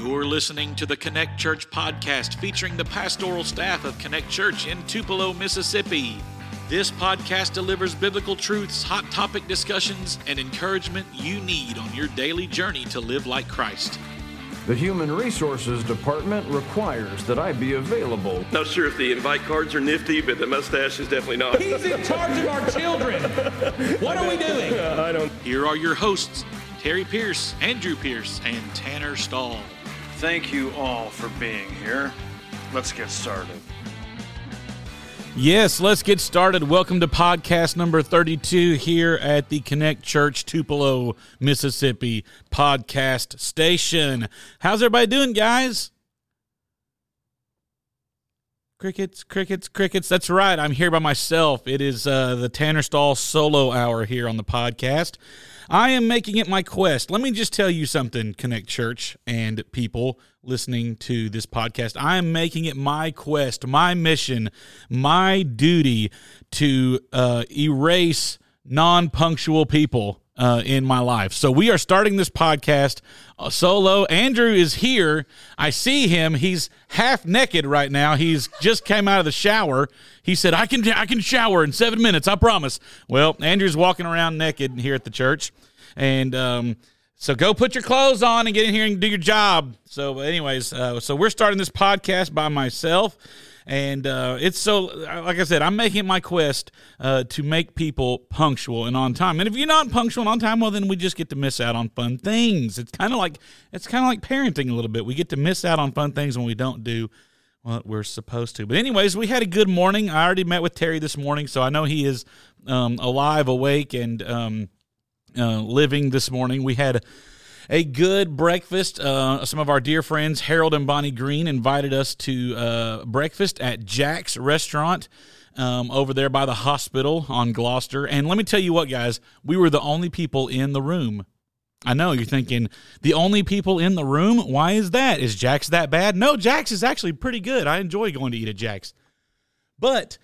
You're listening to the Connect Church podcast featuring the pastoral staff of Connect Church in Tupelo, Mississippi. This podcast delivers biblical truths, hot topic discussions, and encouragement you need on your daily journey to live like Christ. The Human Resources Department requires that I be available. Not sure if the invite cards are nifty, but the mustache is definitely not. He's in charge of our children. What are we doing? I don't. Here are your hosts, Terry Pierce, Andrew Pierce, and Tanner Stahl. Thank you all for being here. Let's get started. Yes, let's get started. Welcome to podcast number 32 here at the Connect Church Tupelo, Mississippi podcast station. How's everybody doing, guys? Crickets, crickets, crickets. That's right. I'm here by myself. It is uh, the Tanner Stahl solo hour here on the podcast. I am making it my quest. Let me just tell you something, Connect Church and people listening to this podcast. I am making it my quest, my mission, my duty to uh, erase non punctual people uh, in my life. So we are starting this podcast uh, solo. Andrew is here. I see him. He's half naked right now. He's just came out of the shower. He said, "I can I can shower in 7 minutes, I promise." Well, Andrew's walking around naked here at the church. And um so go put your clothes on and get in here and do your job. So, anyways, uh, so we're starting this podcast by myself, and uh, it's so like I said, I'm making my quest uh, to make people punctual and on time. And if you're not punctual and on time, well, then we just get to miss out on fun things. It's kind of like it's kind of like parenting a little bit. We get to miss out on fun things when we don't do what we're supposed to. But anyways, we had a good morning. I already met with Terry this morning, so I know he is um, alive, awake, and. Um, uh, living this morning. We had a good breakfast. Uh, some of our dear friends, Harold and Bonnie Green, invited us to uh, breakfast at Jack's Restaurant. Um, over there by the hospital on Gloster. And let me tell you what, guys, we were the only people in the room. I know you're thinking, the only people in the room? Why is that? Is Jack's that bad? No, Jack's is actually pretty good. I enjoy going to eat at Jack's. But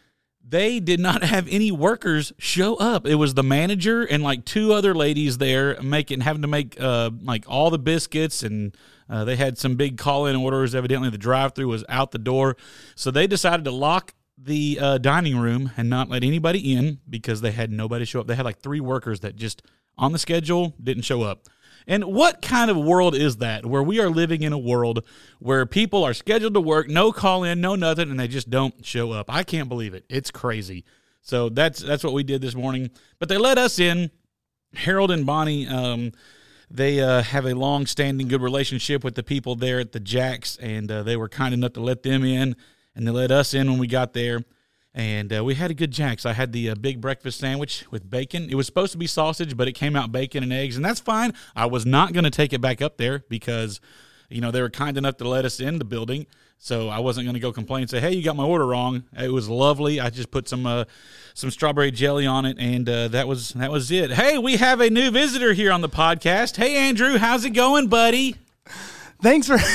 they did not have any workers show up. It was the manager and like two other ladies there making having to make uh, like all the biscuits and uh, they had some big call in orders. Evidently, the drive through was out the door, so they decided to lock the uh, dining room and not let anybody in because they had nobody show up. They had like three workers that just on the schedule didn't show up. And what kind of world is that where we are living in a world where people are scheduled to work, no call in, no nothing, and they just don't show up? I can't believe it. It's crazy. So that's that's what we did this morning. But they let us in. Harold and Bonnie, um, they uh, have a long standing good relationship with the people there at the Jacks, and uh, they were kind enough to let them in, and they let us in when we got there and uh, we had a good Jack's. I had the uh, big breakfast sandwich with bacon. It was supposed to be sausage, but it came out bacon and eggs, and that's fine. I was not going to take it back up there because, you know, they were kind enough to let us in the building, so I wasn't going to go complain and say, "Hey, you got my order wrong." It was lovely. I just put some uh, some strawberry jelly on it, and uh, that was that was it. Hey, we have a new visitor here on the podcast. Hey, Andrew, how's it going, buddy? Thanks for.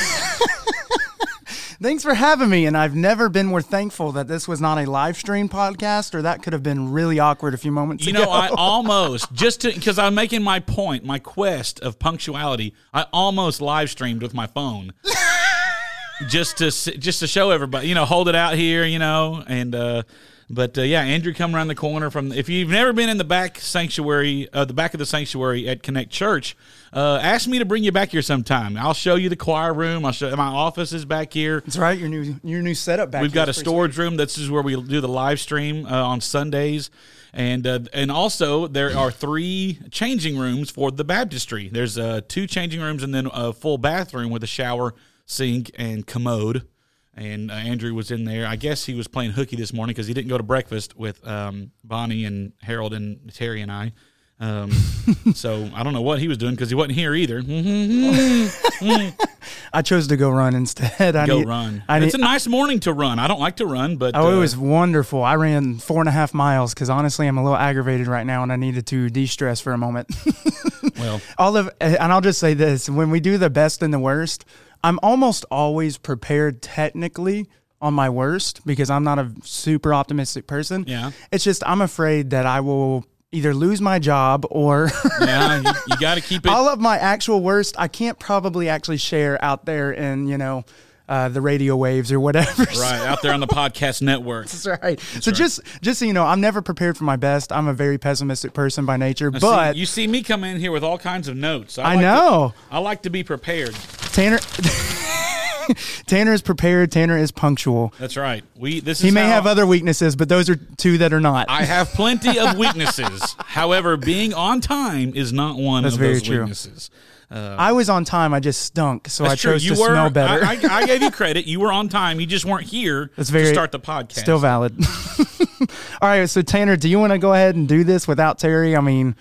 Thanks for having me. And I've never been more thankful that this was not a live stream podcast, or that could have been really awkward a few moments you ago. You know, I almost just to because I'm making my point, my quest of punctuality. I almost live streamed with my phone. just to just to show everybody, you know, hold it out here, you know, and uh but uh, yeah, Andrew come around the corner from. If you've never been in the back sanctuary, uh, the back of the sanctuary at Connect Church, uh, ask me to bring you back here sometime. I'll show you the choir room. I'll show my office is back here. That's right. Your new your new setup back. We've got a storage room. This is where we do the live stream uh, on Sundays, and uh, and also there are three changing rooms for the baptistry. There's uh, two changing rooms and then a full bathroom with a shower, sink, and commode and uh, Andrew was in there. I guess he was playing hooky this morning because he didn't go to breakfast with um, Bonnie and Harold and Terry and I. Um, so I don't know what he was doing because he wasn't here either. I chose to go run instead. I go need- run. I it's need- a nice morning to run. I don't like to run, but Oh, it uh, was wonderful. I ran four and a half miles because honestly, I'm a little aggravated right now, and I needed to de-stress for a moment. well. all of and I'll just say this when we do the best and the worst I'm almost always prepared technically on my worst because I'm not a super optimistic person Yeah. it's just I'm afraid that I will either lose my job or Yeah, you, you got to keep it. all of my actual worst. I can't probably actually share out there in you know uh, the radio waves or whatever. Right out there on the podcast network. That's right. so just just so you know, I'm never prepared for my best. I'm a very pessimistic person by nature, See, but you see me come in here with all kinds of notes. I like to- know. I like to be prepared. Tanner Tanner is prepared. Tanner is punctual. That's right. We this is He may have other weaknesses, but those are two that are not. I have plenty of weaknesses. However, being on time is not one That's of very those true. weaknesses. Uh, I was on time. I just stunk, so I chose You to were. smell better. I, I, I gave you credit. You were on time. You just weren't here That's very to start the podcast. Still valid. All right, so Tanner, do you want to go ahead and do this without Terry? I mean,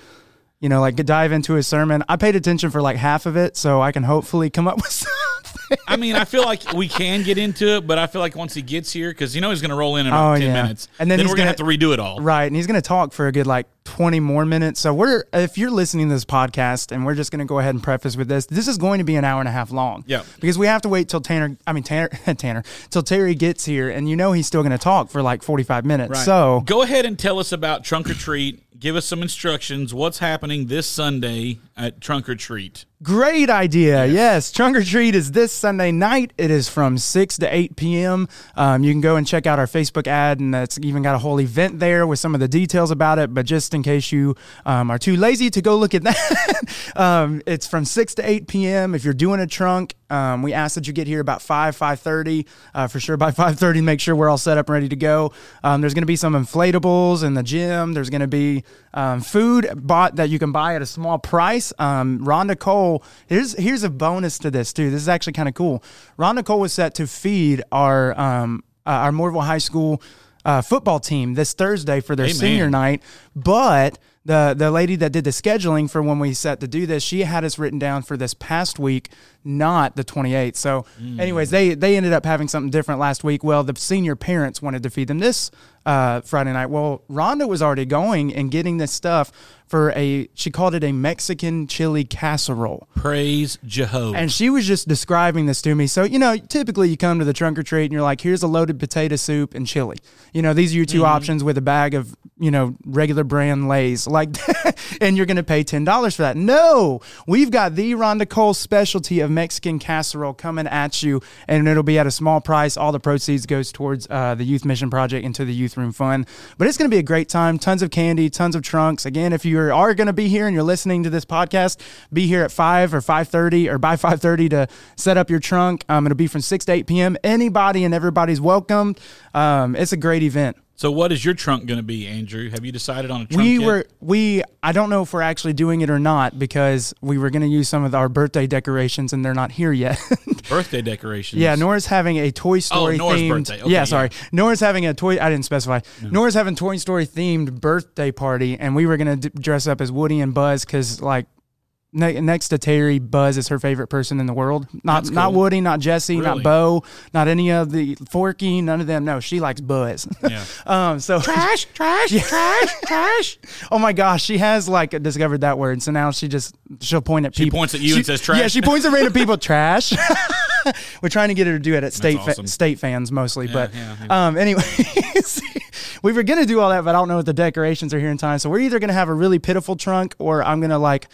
you know, like dive into his sermon. I paid attention for like half of it, so I can hopefully come up with something. I mean, I feel like we can get into it, but I feel like once he gets here, because you know he's going to roll in in about Oh, ten yeah. minutes, And then then we're going to gonna- have to redo it all. Right, and he's going to talk for a good like 20 more minutes. So we're if you're listening to this podcast and we're just going to go ahead and preface with this. This is going to be an hour and a half long. Yeah. Because we have to wait till Tanner, I mean Tanner Tanner, till Terry gets here and you know he's still going to talk for like 45 minutes. Right. So, go ahead and tell us about Trunk or Treat. Give us some instructions. What's happening this Sunday at Trunk or Treat? Great idea. Yes. Trunk or Treat is this Sunday night. It is from 6 to 8 p.m. Um, you can go and check out our Facebook ad, and that's even got a whole event there with some of the details about it. But just in case you um, are too lazy to go look at that, um, it's from 6 to 8 p.m. If you're doing a trunk, um, we ask that you get here about 5, 5.30. Uh, for sure by 5.30, make sure we're all set up and ready to go. Um, there's going to be some inflatables in the gym. There's going to be um, food bought that you can buy at a small price. Um, Rhonda Cole, here's here's a bonus to this too. This is actually kind of cool. Rhonda Cole was set to feed our um, uh, our Mooreville High School uh, football team this Thursday for their Amen. senior night, but the the lady that did the scheduling for when we set to do this, she had us written down for this past week, not the 28th. So, anyways, they they ended up having something different last week. Well, the senior parents wanted to feed them this uh, Friday night. Well, Rhonda was already going and getting this stuff for a she called it a Mexican chili casserole. Praise Jehovah. And she was just describing this to me. So, you know, typically you come to the trunk or treat and you're like, here's a loaded potato soup and chili. You know, these are your 2 options with a bag of, you know, regular brand Lays like that. and you're going to pay $10 for that. No, we've got the Rhonda Cole specialty of Mexican casserole coming at you and it'll be at a small price. All the proceeds goes towards uh, the Youth Mission Project into the Youth Room Fund. But it's going to be a great time. Tons of candy, tons of trunks. Again, if you are going to be here and you're listening to this podcast, be here at 5 or 5.30 or by 5.30 to set up your trunk. Um, it'll be from 6 to 8 p.m. Anybody and everybody's welcome. Um, it's a great event. So, what is your trunk going to be, Andrew? Have you decided on a trunk? We yet? were we I don't know if we're actually doing it or not because we were going to use some of our birthday decorations and they're not here yet. birthday decorations. yeah, Nora's having a Toy oh, Story Oh, Nora's themed. birthday. Okay, yeah, yeah. sorry. Nora's having a toy. I didn't specify. Nora's having Toy Story themed birthday party, and we were going to d- dress up as Woody and Buzz because like. Ne- next to Terry, Buzz is her favorite person in the world. Not That's not. Woody, not Jesse, Really? not Bo, not any of the Forky, none of them. No, she likes Buzz. Yeah. um, so trash, trash, trash, trash. Oh my gosh, she has like discovered that word. So now she just she'll point at She people. She points at you and says, "Trash." Yeah, she points at random people. Trash. We're trying to get her to do it at state fa- state fans mostly, but yeah, um, anyways, we were gonna do all that, but I don't know if the decorations are here in time. So we're either gonna have a really pitiful trunk, or I'm gonna like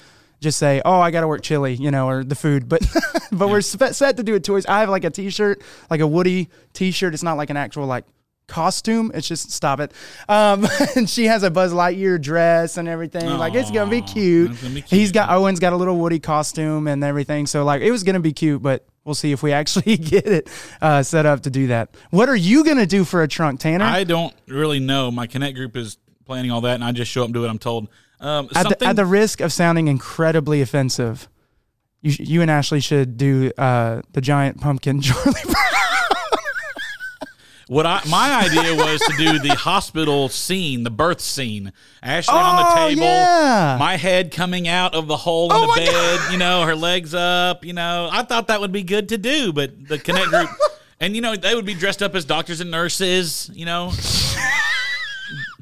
just say, "Oh, I got to work chili," you know, or the food. But but we're set to do a toys. I have like a T-shirt, like a Woody T-shirt. It's not like an actual like costume. It's just stop it. Um, and she has a Buzz Lightyear dress and everything. like it's gonna be cute. gonna be He's cute. got Owen's got a little Woody costume and everything. So like it was gonna be cute, but. We'll see if we actually get it uh, set up to do that. What are you gonna do for a trunk, Tanner? I don't really know. My Connect group is planning all that, and I just show up and do what I'm told. Um, at, the, at the risk of sounding incredibly offensive, you, sh- you and Ashley should do uh, the giant pumpkin Charlie. What I my idea was to do the hospital scene, the birth scene. Ashley on Oh, the table, yeah. my head coming out of the hole in Oh the bed, you know, her legs up, you know. I thought that would be good to do, but the Connect group and you know, they would be dressed up as doctors and nurses, you know.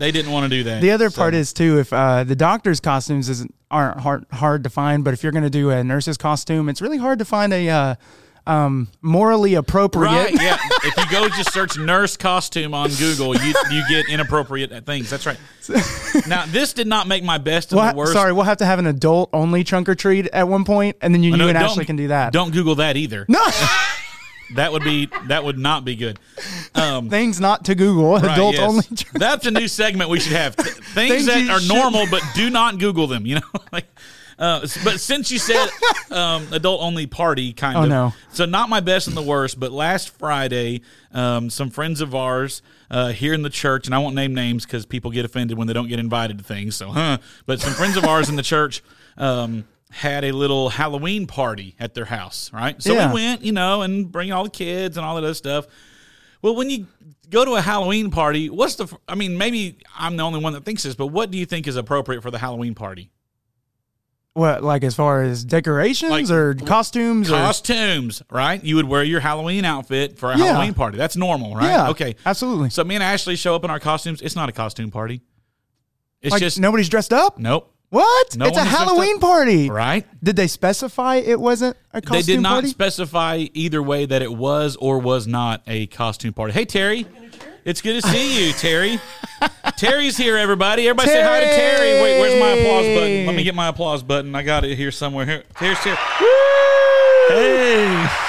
They didn't want to do that. The other so- part is too if uh, the doctor's costumes isn't aren't hard hard to find, but if you're going to do a nurse's costume, it's really hard to find a uh, um, morally appropriate. Right. Yeah. if you go just search nurse costume on Google, you you get inappropriate things. That's right. Now this did not make my best and We'll the ha- worst. sorry, we'll have to have an adult only trunk or treat at one point, and then you, No, you and Ashley can do that. Don't Google that either. no That would be that would not be good. Um, things not to Google. right, adult yes. only. Trunk. That's a new segment we should have. Th- Things, Things that are should- normal, but do not Google them. You know, like. Uh, but since you said um, adult only party, kind Oh, of. no. So not my best and the worst, but last Friday, um, some friends of ours uh, here in the church, and I won't name names because people get offended when they don't get invited to things. So, huh? But some friends of ours in the church um, had a little Halloween party at their house, right? So Yeah. we went, you know, and bring all the kids and all that other stuff. Well, when you go to a Halloween party, what's the? I mean, maybe I'm the only one that thinks this, but what do you think is appropriate for the Halloween party? What, like as far as decorations Like, or costumes? or, Costumes, right? You would wear your Halloween outfit for a Yeah. Halloween party. That's normal, right? Yeah, Okay. absolutely. So me and Ashley show up in our costumes. It's not a costume party. It's like just nobody's dressed up. nope. What? No it's a one is dressed Halloween party, Right? Did they specify it wasn't a costume party? They did not party? specify either way that it was or was not a costume party. Hey Terry, it's good to see you, Terry. Terry's here, everybody. Everybody say hi to Terry. Wait, where's my applause button? Let me get my applause button. I got it here somewhere. Here, here's Terry. Hey.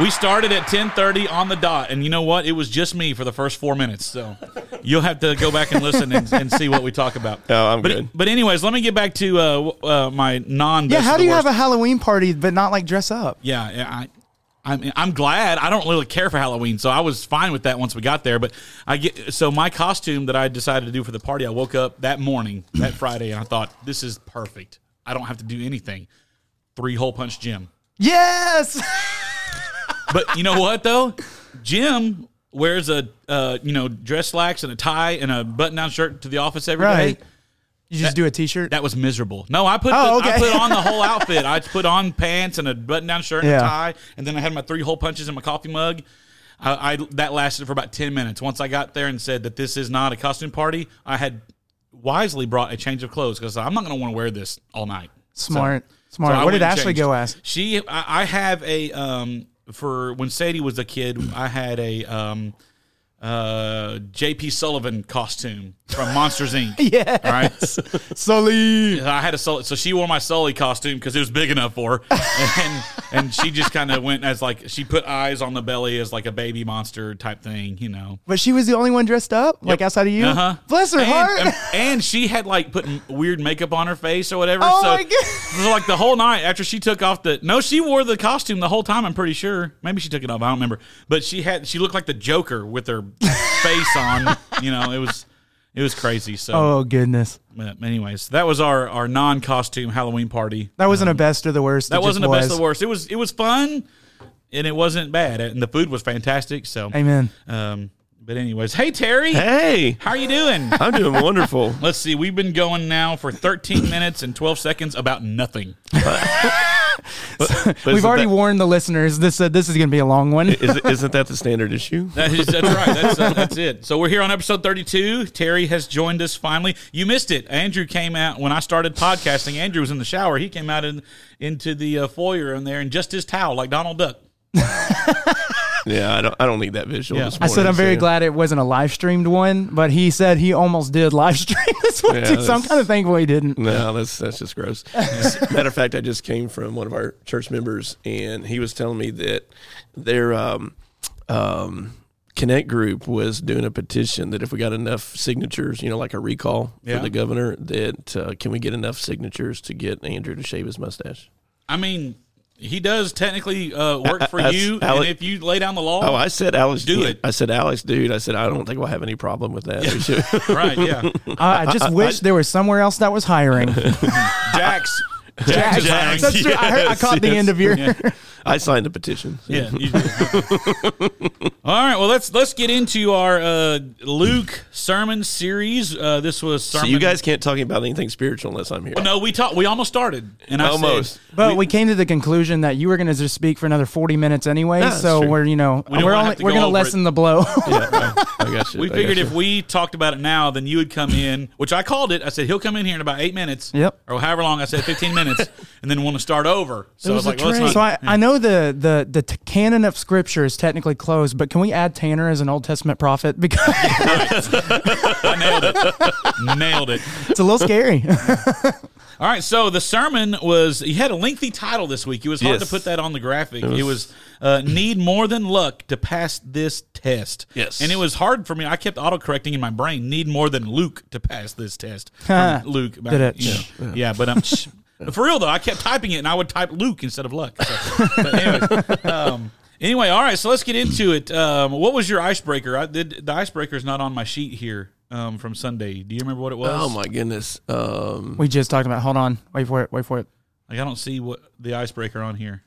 We started at 10:30 on the dot, and you know what? It was just me for the first four minutes. So you'll have to go back and listen and, and see what we talk about. Oh, I'm but, good. But anyways, let me get back to uh, uh, my non. yeah, how do you have a Halloween party but not like dress up? Yeah, yeah, I, I'm, I'm glad. I don't really care for Halloween, so I was fine with that once we got there. But I get so my costume that I decided to do for the party. I woke up that morning, that Friday, and I thought this is perfect. I don't have to do anything. Three hole punch Jim. Yes. But you know what though? Jim wears a uh, you know dress slacks and a tie and a button down shirt to the office every day. Right. You just do a t-shirt. That was miserable. No, I put Oh, the, I okay. put on the whole outfit. I put on pants and a button down shirt and Yeah. a tie, and then I had my three hole punches in my coffee mug. I, I that lasted for about ten minutes. Once I got there and said that this is not a costume party, I had wisely brought a change of clothes because I'm not going to want to wear this all night. Smart. So Smart. I what did went and Ashley changed. go as? She, I, I have a um for when Sadie was a kid, I had a um uh J.P. Sullivan costume from Monsters Inc. Yeah. All right. Sully. I had a Sully, so she wore my Sully costume because it was big enough for her, and and she just kind of went as like she put eyes on the belly as like a baby monster type thing, you know. But she was the only one dressed up, like outside of you. Uh huh. Bless her and, heart. And, and she had like put weird makeup on her face or whatever. Oh so, my God. so like the whole night after she took off the no, she wore the costume the whole time. I'm pretty sure. Maybe she took it off. I don't remember. But she had she looked like the Joker with her face on. You know, it was it was crazy. So. oh goodness, But anyways, that was our, our non costume Halloween party. that wasn't a best or the worst. That wasn't just the best was. or the worst. It was it was fun, and it wasn't bad, and the food was fantastic. So, Amen. um, but anyways, hey Terry, Hey, how are you doing? I'm doing wonderful. Let's see, we've been going now for 13 minutes and 12 seconds about nothing. But We've already that- warned the listeners. This uh, this is going to be a long one. is, isn't that the standard issue? That is, that's right. That's, uh, that's it. So we're here on episode 32. Terry has joined us finally. You missed it. Andrew came out when I started podcasting. Andrew was in the shower. He came out in, into the uh, foyer in there in just his towel, like Donald Duck. Yeah, I don't. I don't need that visual. Yeah. This I said I'm very so- glad it wasn't a live streamed one, but he said he almost did live stream this one Yeah, too. So I'm kind of thankful he didn't. No, that's that's just gross. Matter of fact, I just came from one of our church members, and he was telling me that their um, um, Connect group was doing a petition that if we got enough signatures, you know, like a recall Yeah. for the governor, that uh, can we get enough signatures to get Andrew to shave his mustache? I mean, he does technically uh, work for I- I- you, Alec- and if you lay down the law, Oh, I said, Alex, Do yeah, it. I said, Alex, dude. I said, I don't think we'll have any problem with that. We should- right? Yeah, I, I just wish there was somewhere else that was hiring. Jack's. Jack's. Jack's. That's true. I, heard, I Yes, caught the end of your. I signed a petition. so- Yeah. you do. All right. Well, let's let's get into our uh, Luke sermon series. Uh, this was So you guys can't talk about anything spiritual unless I'm here. No, we talked. We almost started, and I Almost. Said, But we, came to the conclusion that you were going to just speak for another 40 minutes anyway. Yeah, so true. we're, you know, we we're only, have to we're going to lessen it. the blow. Yeah, I, I got you. we I figured got if we talked about it now, then you would come in, which I called it. I said he'll come in here in about eight minutes. Yep. Or however long. I said fifteen minutes and then want to start over. So I was was like, well, not. So I, I know the the the t- canon of scripture is technically closed, but can we add Tanner as an Old Testament prophet because I nailed it. nailed it. it's a little scary? All right, so the sermon was he had a lengthy title this week. It was hard Yes. to put that on the graphic. It was, uh, need more than luck to pass this test. Yes. and it was hard for me. I kept auto correcting in my brain. Need more than Luke to pass this test. From Luke, Did it? Yeah, yeah, but um, shh. For real though, I kept typing it and I would type Luke instead of luck. So, but anyways, um, anyway, all right. So let's get into it. Um, what was your icebreaker? I did the icebreaker is not on my sheet here um, from Sunday. Do you remember what it was? Oh my goodness. Um, we just talked about. Hold on, wait for it. Wait for it. Like I don't see what the icebreaker on here.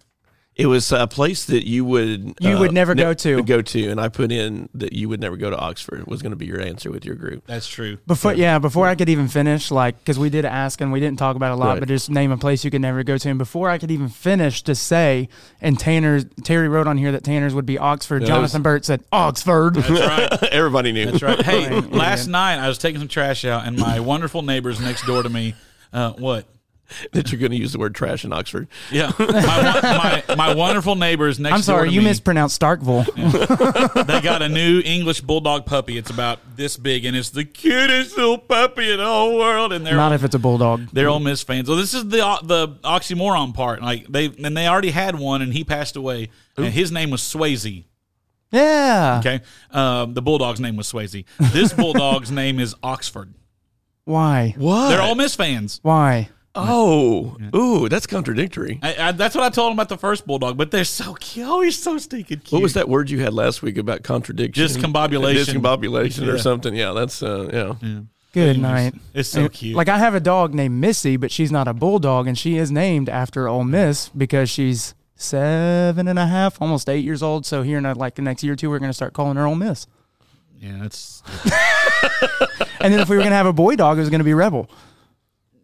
It was a place that you would You uh, would never ne- go to. Go to, and I put in that you would never go to Oxford was going to be your answer with your group. That's true. Before, yeah, before I could even finish, like, because we did ask and we didn't talk about it a lot, Right. but just name a place you could never go to. And before I could even finish to say, and Tanner, Terry wrote on here that Tanner's would be Oxford. Yeah, Jonathan Burt said Oxford. That's right. Everybody knew. That's right. Hey, last night I was taking some trash out, and my wonderful neighbors next door to me. Uh, what? that you're going to use the word trash in Oxford. Yeah, my, my, my wonderful neighbors next. I'm door sorry, to you me, mispronounced Starkville. They got a new English bulldog puppy. It's about this big, and it's the cutest little puppy in the whole world. And they're Not if it's a bulldog. they're Ole Miss fans. So this is the the oxymoron part. Like they and they already had one, and he passed away. And his name was Swayze. Yeah. Okay, um, the bulldog's name was Swayze. This bulldog's name is Oxford. Why? What? They're Ole Miss fans. Why? Oh, ooh, that's contradictory. I, I, that's what I told him about the first bulldog. But they're so cute. Oh, he's so stinking cute. What was that word you had last week about contradiction? Discombobulation. Discombobulation Yeah. or something. Yeah, that's uh, yeah. Good night. It's so cute. Like I have a dog named Missy, but she's not a bulldog, and she is named after Ole Miss because she's seven and a half, almost eight years old. So here in uh, like the next year or two, we're gonna start calling her Ole Miss. yeah, that's And then if we were gonna have a boy dog, it was gonna be Rebel.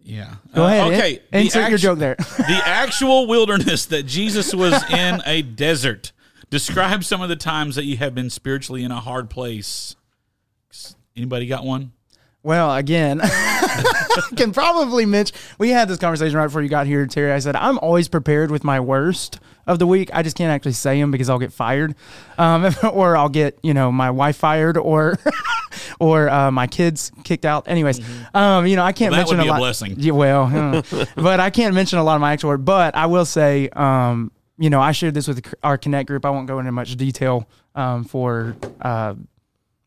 Yeah. Go Uh, ahead. Okay, in- insert your joke there. the actual wilderness that Jesus was in a desert. Describe some of the times that you have been spiritually in a hard place. Anybody got one? Well, again, can probably mention. We had this conversation right before you got here, Terry. I said I'm always prepared with my worst of the week. I just can't actually say them because I'll get fired, um, or I'll get you know my wife fired, or or uh, my kids kicked out. Anyways, um, you know I can't Well, mention a lot. blessing. Yeah, well, uh, but I can't mention a lot of my actual word. But I will say, um, you know, I shared this with our Connect group. I won't go into much detail um, for. Uh,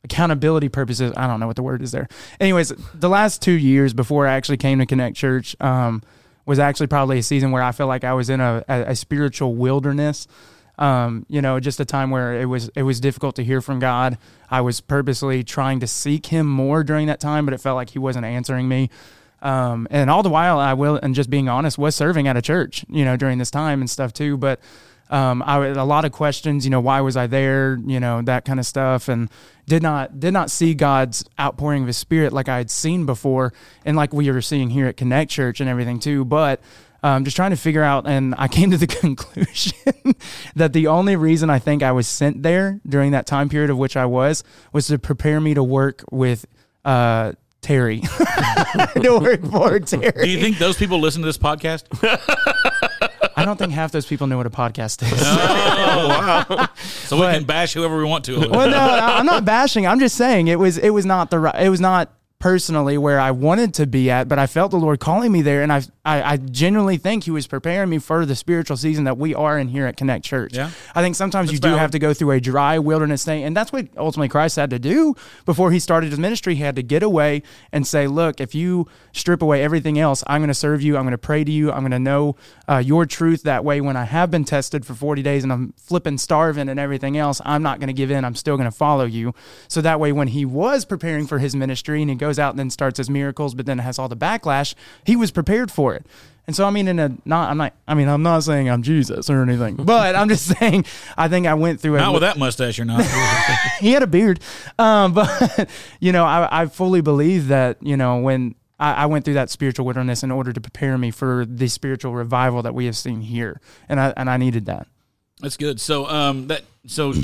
accountability purposes. I don't know what the word is there. Anyways, the last two years before I actually came to Connect Church um, was actually probably a season where I felt like I was in a, a, a spiritual wilderness. Um, you know, just a time where it was it was difficult to hear from God. I was purposely trying to seek Him more during that time, but it felt like He wasn't answering me. Um, and all the while, I will, and just being honest, was serving at a church, you know, during this time and stuff too. But um, I had a lot of questions, you know, why was I there, you know, that kind of stuff, and did not did not see God's outpouring of His Spirit like I had seen before, and like we were seeing here at Connect Church and everything too. But um, just trying to figure out, and I came to the conclusion that the only reason I think I was sent there during that time period of which I was was to prepare me to work with uh, Terry, to work for Terry. Do you think those people listen to this podcast? I don't think half those people know what a podcast is. oh, wow. So we can bash whoever we want to. well, no, I'm not bashing. I'm just saying it was it was not the right. It was not personally where I wanted to be at, but I felt the Lord calling me there, and I I, I genuinely think He was preparing me for the spiritual season that we are in here at Connect Church. Yeah. I think sometimes you do valid. have to go through a dry wilderness thing, and that's what ultimately Christ had to do before He started His ministry. He had to get away and say, "Look, if you strip away everything else, I'm going to serve you. I'm going to pray to you. I'm going to know uh, your truth. That way, when I have been tested for 40 days and I'm flipping, starving, and everything else, I'm not going to give in. I'm still going to follow you. So that way, when He was preparing for His ministry and He goes out and then starts His miracles, but then has all the backlash, He was prepared for it. And so I mean, in a not, I'm not. I mean, I'm not saying I'm Jesus or anything, but I'm just saying I think I went through. a, Not with that mustache, you're not. he had a beard. Um, but you know, I, I fully believe that you know when I, I went through that spiritual wilderness in order to prepare me for the spiritual revival that we have seen here, and I and I needed that. That's good. So um that so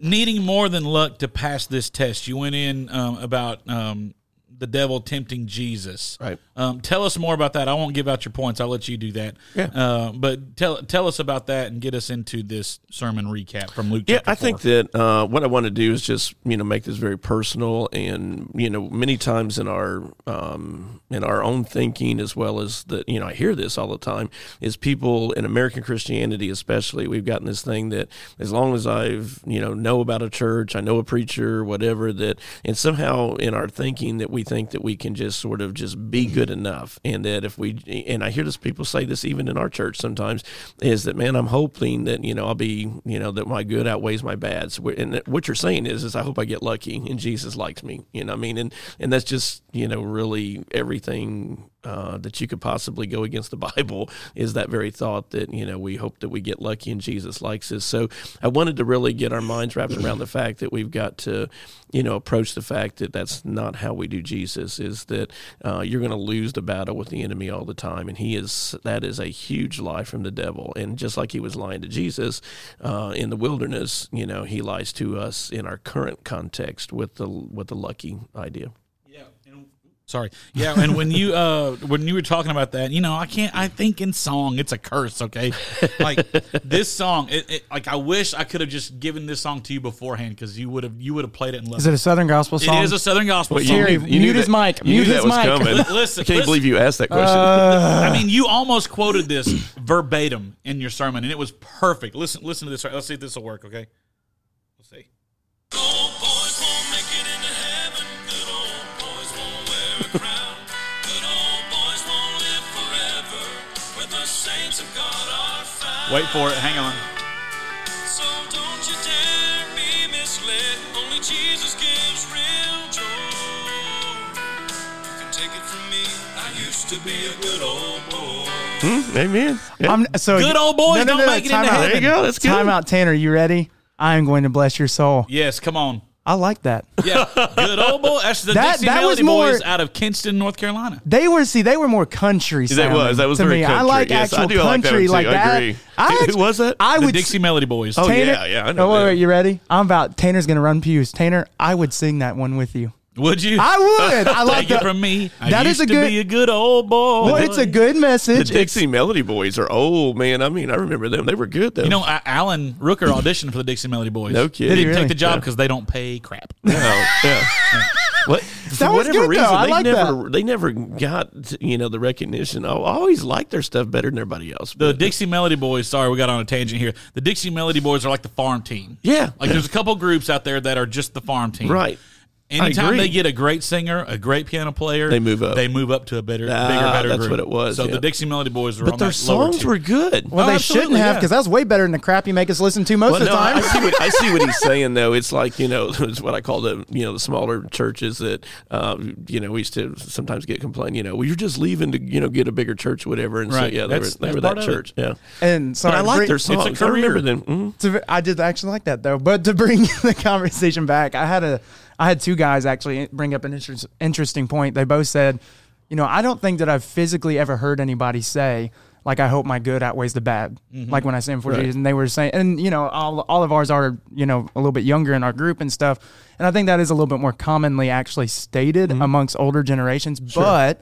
needing more than luck to pass this test. You went in um, about um the devil tempting Jesus. Right. Um, tell us more about that. I won't give out your points. I'll let you do that. Yeah. Uh, but tell tell us about that and get us into this sermon recap from Luke. Yeah, I think that uh, what I want to do is just you know make this very personal, and you know many times in our um, in our own thinking as well as that you know I hear this all the time is people in American Christianity especially we've gotten this thing that as long as I've you know know about a church, I know a preacher, whatever that, and somehow in our thinking that we think that we can just sort of just be mm-hmm. good enough, and that if we and I hear this people say this even in our church sometimes is that man I'm hoping that you know I'll be you know that my good outweighs my bad. So, and what you're saying is is I hope I get lucky and Jesus likes me. You know what I mean? And and that's just you know really everything uh, that you could possibly go against the Bible is that very thought that you know we hope that we get lucky and Jesus likes us. So I wanted to really get our minds wrapped around the fact that we've got to you know approach the fact that that's not how we do Jesus. Is that uh, you're going to lose the battle with the enemy all the time, and he is that is a huge lie from the devil. And just like he was lying to Jesus uh, in the wilderness, you know he lies to us in our current context with the with the lucky idea. Sorry. Yeah, and when you uh when you were talking about that, you know, I can't I think in song it's a curse, okay? Like this song, it, it, like I wish I could have just given this song to you beforehand cuz you would have you would have played it and loved Is it a Southern gospel song? It is a southern gospel you song. Terry, knew- you knew mute his that- mic. you Mute knew his that was mic. coming. Listen, I can't listen. believe you asked that question. I mean, you almost quoted this verbatim in your sermon and it was perfect. Listen listen to this. Let's see if this will work, okay? Wait for it. Hang on. So don't you dare be misled. Only Jesus gives real joy. You can take it from me. I used to be a good old boy. Hmm, Amen. Yeah. I'm, so Good old boys don't make it into out. heaven. there you go. That's good. Time out, Tanner. You ready? I am going to bless your soul. Yes, come on. I like that. Yeah, good old boy. That's the That- Dixie that was Melody more- Boys out of Kinston, North Carolina. They were see, they were more country. That was that was to very me. country. I like yes, actual I do like that country like that. I agree. I Who- Who was that? I The would Dixie Melody Boys. Oh, Tanner, yeah, yeah, I know Oh, wait, wait, you ready? I'm about Tanner's gonna run pews. Tanner, I would sing that one with you. Would you? I would. I like Take it that. from me. I used is a to good- be a good old boy. Well, it's a good message. The message. Dixie Melody Boys are old, man. I mean, I remember them. They were good though. You know, A- Alan Rooker auditioned for the Dixie Melody Boys. No kidding. He Did he didn't really? take the job Yeah. because they don't pay crap. No, yeah. What? For That was whatever good, though. reason, I they like never they never got you know the recognition. I always liked their stuff better than everybody else. The but- Dixie Melody Boys. Sorry, we got on a tangent here. The Dixie Melody Boys are like the farm team. Yeah. like there's a couple groups out there that are just the farm team. right. Anytime they get a great singer, a great piano player, They move up. They move up to a better, Ah, bigger, better that's group. what it was, So yeah. the Dixie Melody Boys are But on their songs were good. well, Oh, they shouldn't have because that was way better than the crap you make us listen to most Well, of the no, time. I see what I see what he's saying though. It's like you know, it's what I call the you know the smaller churches that um, you know we used to sometimes get complained. You know, well, you're just leaving to you know get a bigger church, or whatever. And Right. so yeah, they were, they were that of it. church. Yeah, and sorry, I like their songs. I remember them. Mhm. to, I did actually like that though. But to bring the conversation back, I had a I had two guys actually bring up an interest, interesting point. They both said, you know, I don't think that I've physically ever heard anybody say like I hope my good outweighs the bad. Mm-hmm. Like when I sang for Right. Jesus, and they were saying, and you know, all all of ours are you know a little bit younger in our group and stuff, and I think that is a little bit more commonly actually stated mm-hmm. amongst older generations, but.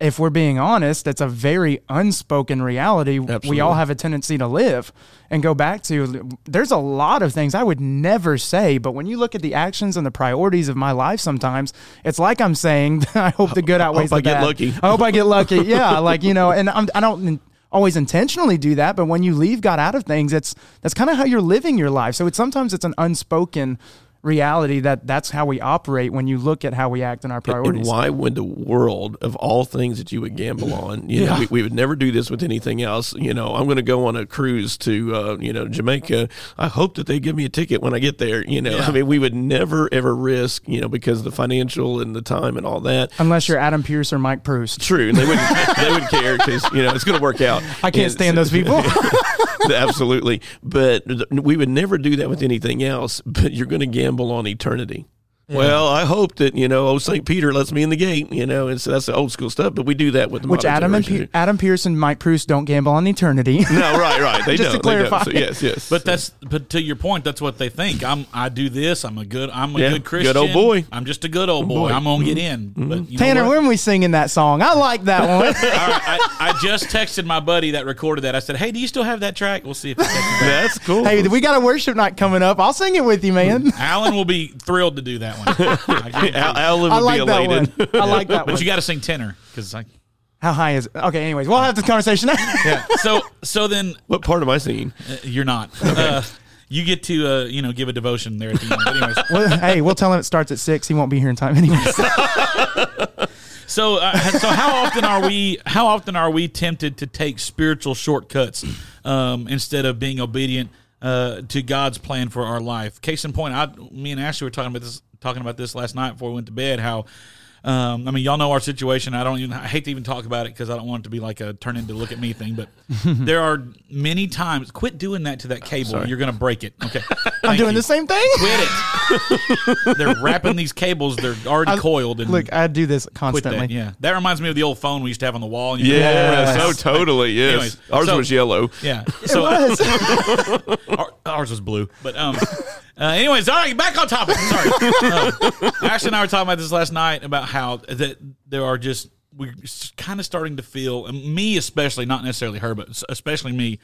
If we're being honest, it's a very unspoken reality we all have a tendency to live and go back to. There's a lot of things I would never say, but when you look at the actions and the priorities of my life, sometimes it's like I'm saying, I hope the good outweighs I the get bad. lucky. I hope I get lucky. Yeah, like you know, and I'm, I don't always intentionally do that, but when you leave God out of things, it's that's kind of how you're living your life. So it's sometimes it's an unspoken reality that that's how we operate when you look at how we act in our And priorities. why would the world of all things that you would gamble on? You know, Yeah. we, we would never do this with anything else. You know, I'm going to go on a cruise to uh, you know Jamaica. I hope that they give me a ticket when I get there. You know, I mean, we would never ever risk you know because of the financial and the time and all that. Unless you're Adam Pierce or Mike Proust. True, and they wouldn't they wouldn't care because you know it's going to work out. I can't And stand those people. Absolutely, but we would never do that with anything else. But you're going to gamble on eternity. Well, I hope that you know, oh Saint Peter lets me in the gate. You know, and so that's the old school stuff. But we do that with the Which Adam and. Pe- Adam Pierce and Mike Proust don't gamble on eternity. no, right, right. They Just to don't. they don't. clarify. So, yes, yes. But that's but to your point, that's what they think. I'm I do this. I'm a good I'm a Yeah, good Christian. good Christian. old boy. I'm just a good old boy. boy. I'm gonna get mm-hmm. in. But mm-hmm. you know Tanner, what? when we singing that song? I like that one. All right, I, I just texted my buddy that recorded that. I said, "Hey, do you still have that track?" We'll see if he texts me back. that's cool. hey, we got a worship night coming up. I'll sing it with you, man. Alan will be thrilled to do that one. I guarantee Al- you. I like be that elated. one. I like that but you got to sing tenor because like How high is it? Okay, anyways, we'll have this conversation. yeah. So so then What part am I singing? uh, you're not. Uh, you get to uh, you know give a devotion there at the end. But anyways, well, hey, we'll tell him it starts at six. He won't be here in time anyways. So, uh, so how often are we? How often are we tempted to take spiritual shortcuts um, instead of being obedient uh, to God's plan for our life? Case in point, I, me and Ashley were talking about this, talking about this last night before we went to bed. How, um, I mean, y'all know our situation. I don't even. I hate to even talk about it because I don't want it to be like a turn into look at me thing. But there are many times. Quit doing that to that cable. You're going to break it. Okay, I'm doing you. the same thing. Quit it. they're wrapping these cables. They're already coiled. And Look, I do this constantly. that. Yeah, that reminds me of the old phone we used to have on the wall. and you- Yeah, Yes. so totally. Yes, Anyways, ours so- was yellow. yeah. So our- ours was blue, but um. Uh, anyways, all right, back on topic. Sorry. Uh, Ashley and I were talking about this last night about how that there are just we're kind of starting to feel, and me especially, not necessarily her, but especially me,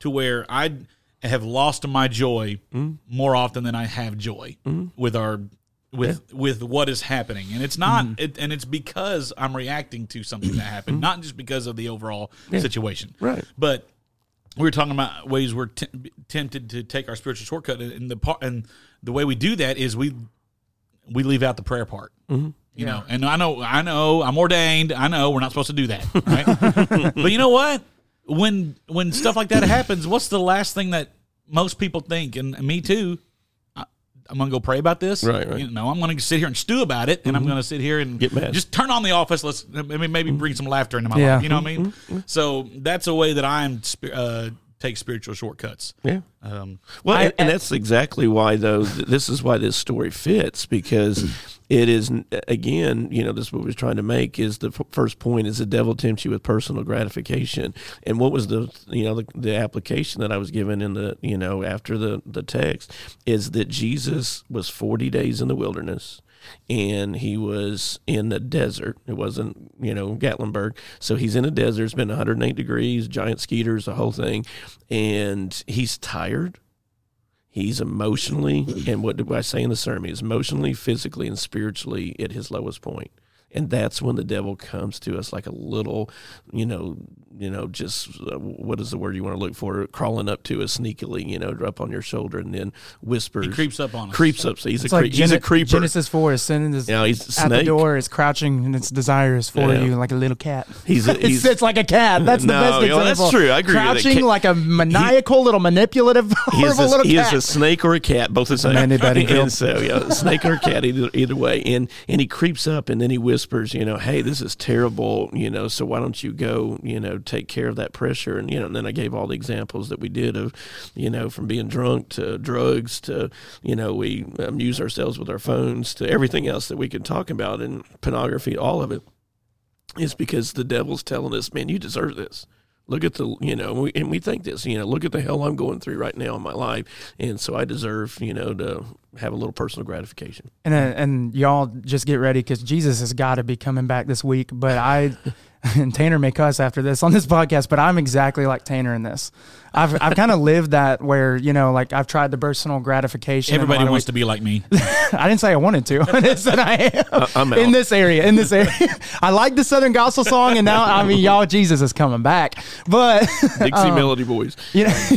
to where I have lost my joy more often than I have joy with our with with what is happening, and it's not, it, and it's because I'm reacting to something that happened, not just because of the overall situation, Right. But we were talking about ways we're t- tempted to take our spiritual shortcut, and the part and the way we do that is we we leave out the prayer part. Mm-hmm. You know, and I know, I know, I'm ordained. I know we're not supposed to do that, right? but you know what? When when stuff like that happens, what's the last thing that most people think? And me too. I, I'm gonna go pray about this. Right, right. Mm-hmm. You know, I'm gonna sit here and stew about it, and I'm gonna sit here and Get mad. just turn on the office. Let's maybe maybe bring some laughter into my Yeah. life. You know what I mean? Mm-hmm. So that's a way that I'm uh, take spiritual shortcuts. Yeah. Um, Well, I- and, and that's exactly why, though, this is why this story fits because it is, again, you know, this is what we're trying to make is the f- first point is the devil tempts you with personal gratification. And what was the, you know, the, the application that I was given in the, you know, after the, the text is that Jesus was 40 days in the wilderness and he was in the desert. It wasn't, you know, Gatlinburg. So he's in a desert. It's been 108 degrees, giant skeeters, the whole thing. And he's tired. He's emotionally, and what did I say in the sermon? He's emotionally, physically, and spiritually at his lowest point. And that's when the devil comes to us like a little, you know, you know, just uh, what is the word you want to look for? Crawling up to us sneakily, you know, up on your shoulder, and then whispers. He creeps up on us. Creeps up. So he's It's a cre- like he's a Gen- creeper. Genesis 4 is sin is Yeah, he's a at the door, is crouching, and its desire is for Yeah. you like a little cat. He's a, It he's sits like a cat. That's the No, best yeah, example. that's true. I agree. Crouching Ca- like a maniacal little manipulative horrible a, little he cat. is a snake or a cat, both the same. Anybody Bedingfield. And so, yeah, a snake or a cat, either, either way. And and he creeps up and then he whispers, you know, hey, this is terrible, you know, so why don't you go, you know, take care of that pressure? And, you know, and then I gave all the examples that we did of, you know, from being drunk to drugs to, you know, we amuse ourselves with our phones to everything else that we could talk about and pornography, all of it is because the devil's telling us, man, you deserve this. Look at the, you know, we, and we think this, you know, look at the hell I'm going through right now in my life, and so I deserve, you know, to have a little personal gratification. And uh, and y'all just get ready because Jesus has got to be coming back this week. But I and Tanner may cuss after this on this podcast, but I'm exactly like Tanner in this. I've I've kind of lived that where you know like I've tried the personal gratification. Everybody wants to be like me. I didn't say I wanted to. I just said I am uh, I'm out. in this area. In this area, I like the Southern Gospel song, and now I mean y'all, Jesus is coming back. But Dixie um, Melody Boys. you know,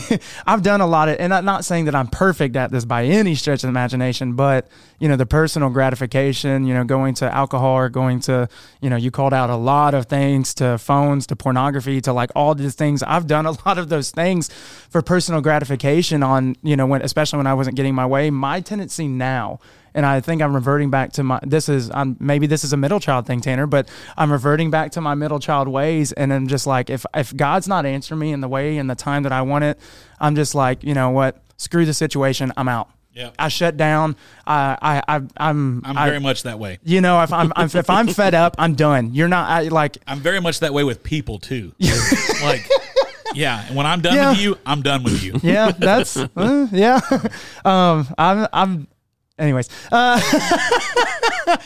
I've done a lot of, and I'm not saying that I'm perfect at this by any stretch of the imagination, but you know, the personal gratification, you know, going to alcohol or going to, you know, you called out a lot of things to phones, to pornography, to like all these things. I've done a lot of those things for personal gratification on, you know, when, especially when I wasn't getting my way. My tendency now, and I think I'm reverting back to my. This is I'm, maybe this is a middle child thing, Tanner, but I'm reverting back to my middle child ways, and I'm just like, if if God's not answering me in the way and the time that I want it, I'm just like, you know what? Screw the situation. I'm out. Yeah. I shut down. I, I, I I'm, I'm I- very much that way. You know, if I'm, I'm if I'm fed up, I'm done. You're not I, like I'm very much that way with people too. like, yeah, and when I'm done Yeah. with you, I'm done with you. yeah, that's uh, yeah. Um, I'm I'm. Anyways, uh,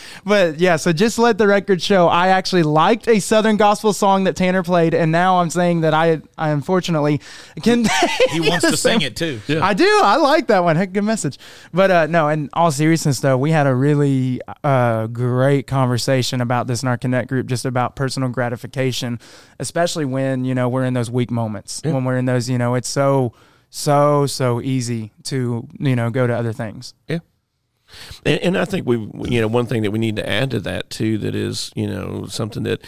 but yeah. So just let the record show. I actually liked a Southern gospel song that Tanner played, and now I'm saying that I I unfortunately can. He wants to sing it too. I do. I like that one. Heck, good message. But uh, no, in all seriousness, though, we had a really uh, great conversation about this in our Connect group, just about personal gratification, especially when you know we're in those weak moments. When we're in those, you know, it's so so so easy to you know go to other things. Yeah. And, and I think we, you know, one thing that we need to add to that too, that is, you know, something that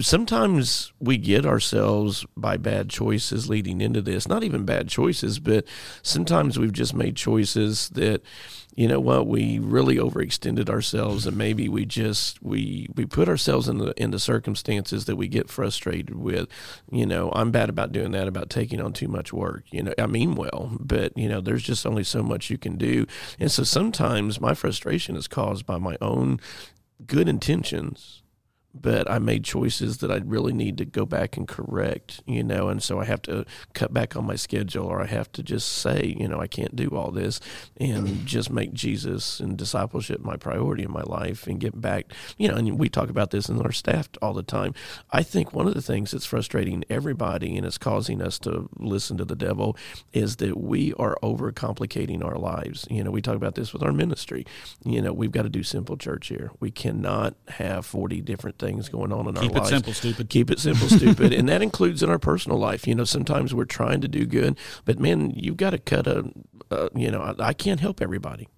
sometimes we get ourselves by bad choices leading into this. Not even bad choices, but sometimes we've just made choices that, you know what, we really overextended ourselves, and maybe we just we we put ourselves in the into circumstances that we get frustrated with. You know, I'm bad about doing that, about taking on too much work. You know, I mean well, but you know, there's just only so much you can do, and so sometimes my frustration is caused by my own good intentions but I made choices that I really need to go back and correct, you know, and so I have to cut back on my schedule or I have to just say, you know, I can't do all this and just make Jesus and discipleship my priority in my life and get back, you know, and we talk about this in our staff all the time. I think one of the things that's frustrating everybody and is causing us to listen to the devil is that we are overcomplicating our lives. You know, we talk about this with our ministry. You know, we've got to do simple church here. We cannot have 40 different things going on in our Keep it lives. simple, stupid. Keep it simple, stupid. and that includes in our personal life. You know, sometimes we're trying to do good, but man, you've got to cut a, uh, you know, I, I can't help everybody.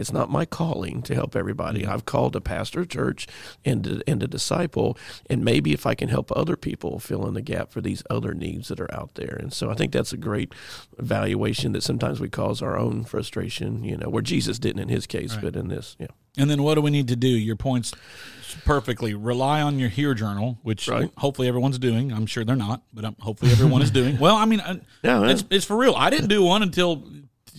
It's not my calling to help everybody. I've called to pastor a church and to, and to disciple, and maybe if I can help other people fill in the gap for these other needs that are out there. And so I think that's a great evaluation that sometimes we cause our own frustration. You know, where Jesus didn't in his case, but in this, yeah. And then what do we need to do? Your points perfectly. Rely on your Hear Journal, which Right. hopefully everyone's doing. I'm sure they're not, but um, hopefully everyone is doing. Well, I mean, uh, yeah. it's it's for real. I didn't do one until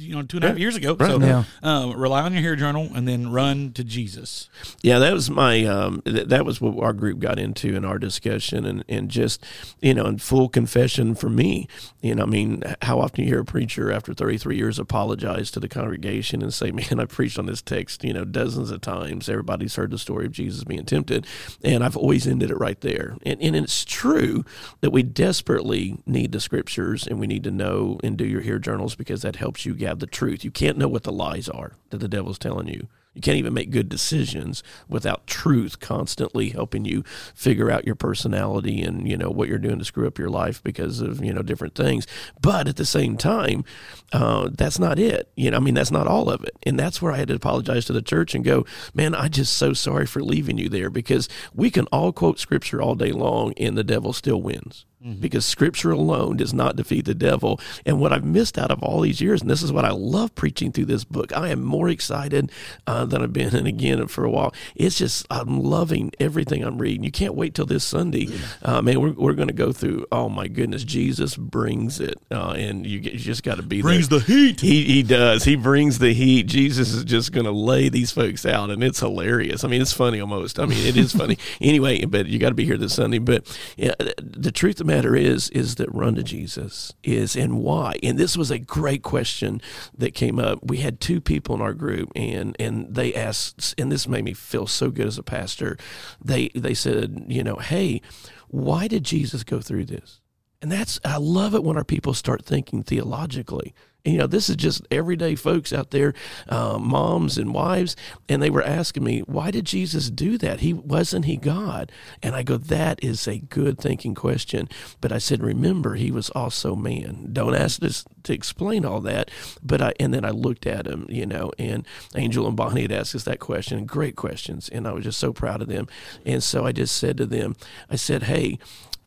you know two and a half years ago. So Yeah. uh, rely on your Hear Journal and then run to Jesus. Yeah, that was my um, th- that was what our group got into in our discussion, and and just you know, in full confession for me, you know, I mean, how often you hear a preacher after 33 years apologize to the congregation and say, "Man, I preached on this text, you know, dozens of times. Everybody's heard the story of Jesus being tempted, and I've always ended it right there." And and it's true that we desperately need the scriptures, and we need to know and do your hear journals because that helps you gather the truth. You can't know what the lies are that the devil's telling you. You can't even make good decisions without truth constantly helping you figure out your personality and you know what you're doing to screw up your life because of you know different things. But at the same time, uh, that's not it. You know, I mean, that's not all of it, and that's where I had to apologize to the church and go, man, I just so sorry for leaving you there because we can all quote scripture all day long and the devil still wins because scripture alone does not defeat the devil. And what I've missed out of all these years, and this is what I love preaching through this book, I am more excited uh, than I've been, and again for a while. It's just I'm loving everything I'm reading. You can't wait till this Sunday, uh, man. We're, we're going to go through. Oh my goodness, Jesus brings it, uh, and you, you just got to be Brings there. the heat. He he does. He brings the heat. Jesus is just going to lay these folks out, and it's hilarious. I mean, it's funny almost. I mean, it is funny anyway. But you got to be here this Sunday. But yeah, the truth of matter is, is that run to Jesus is and why. And this was a great question that came up. We had two people in our group, and and they asked, and this made me feel so good as a pastor. They they said, you know, hey, why did Jesus go through this? And that's I love it when our people start thinking theologically. You know, this is just everyday folks out there, uh, moms and wives, and they were asking me, "Why did Jesus do that? He wasn't he God?" And I go, "That is a good thinking question." But I said, "Remember, he was also man. Don't ask us to explain all that." But I and then I looked at him, you know, and Angel and Bonnie had asked us that question, great questions, and I was just so proud of them. And so I just said to them, I said, "Hey."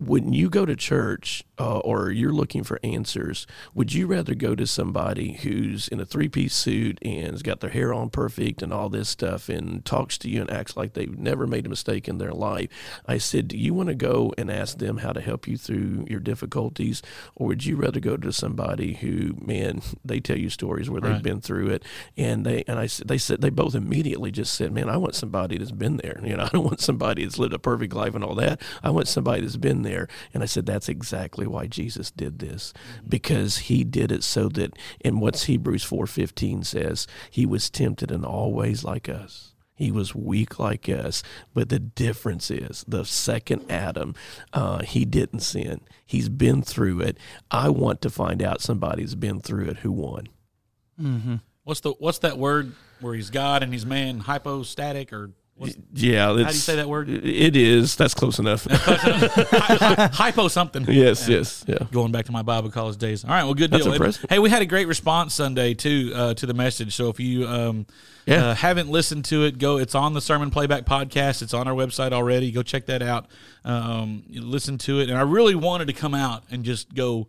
When you go to church uh, or you're looking for answers, would you rather go to somebody who's in a three piece suit and has got their hair on perfect and all this stuff and talks to you and acts like they've never made a mistake in their life? I said, Do you want to go and ask them how to help you through your difficulties? Or would you rather go to somebody who, man, they tell you stories where they've been through it and they and I said they said they both immediately just said, Man, I want somebody that's been there. You know, I don't want somebody that's lived a perfect life and all that. I want somebody that's been there. And I said, That's exactly why Jesus did this. Because he did it so that in what's Hebrews four fifteen says, he was tempted in all ways like us. He was weak like us, but the difference is the second Adam, uh, he didn't sin. He's been through it. I want to find out somebody's been through it who won. Mm-hmm. What's the what's that word where he's God and he's man? Hypostatic or what's, Yeah, how do you say that word? It is. That's close enough. Hy- hy- hypo something. yes, yes, yeah. Going back to my Bible college days. All right, well, good deal. And, hey, we had a great response Sunday too uh, to the message. So if you um, Yeah. uh, haven't listened to it, go. It's on the Sermon Playback Podcast. It's on our website already. Go check that out. Um, listen to it, and I really wanted to come out and just go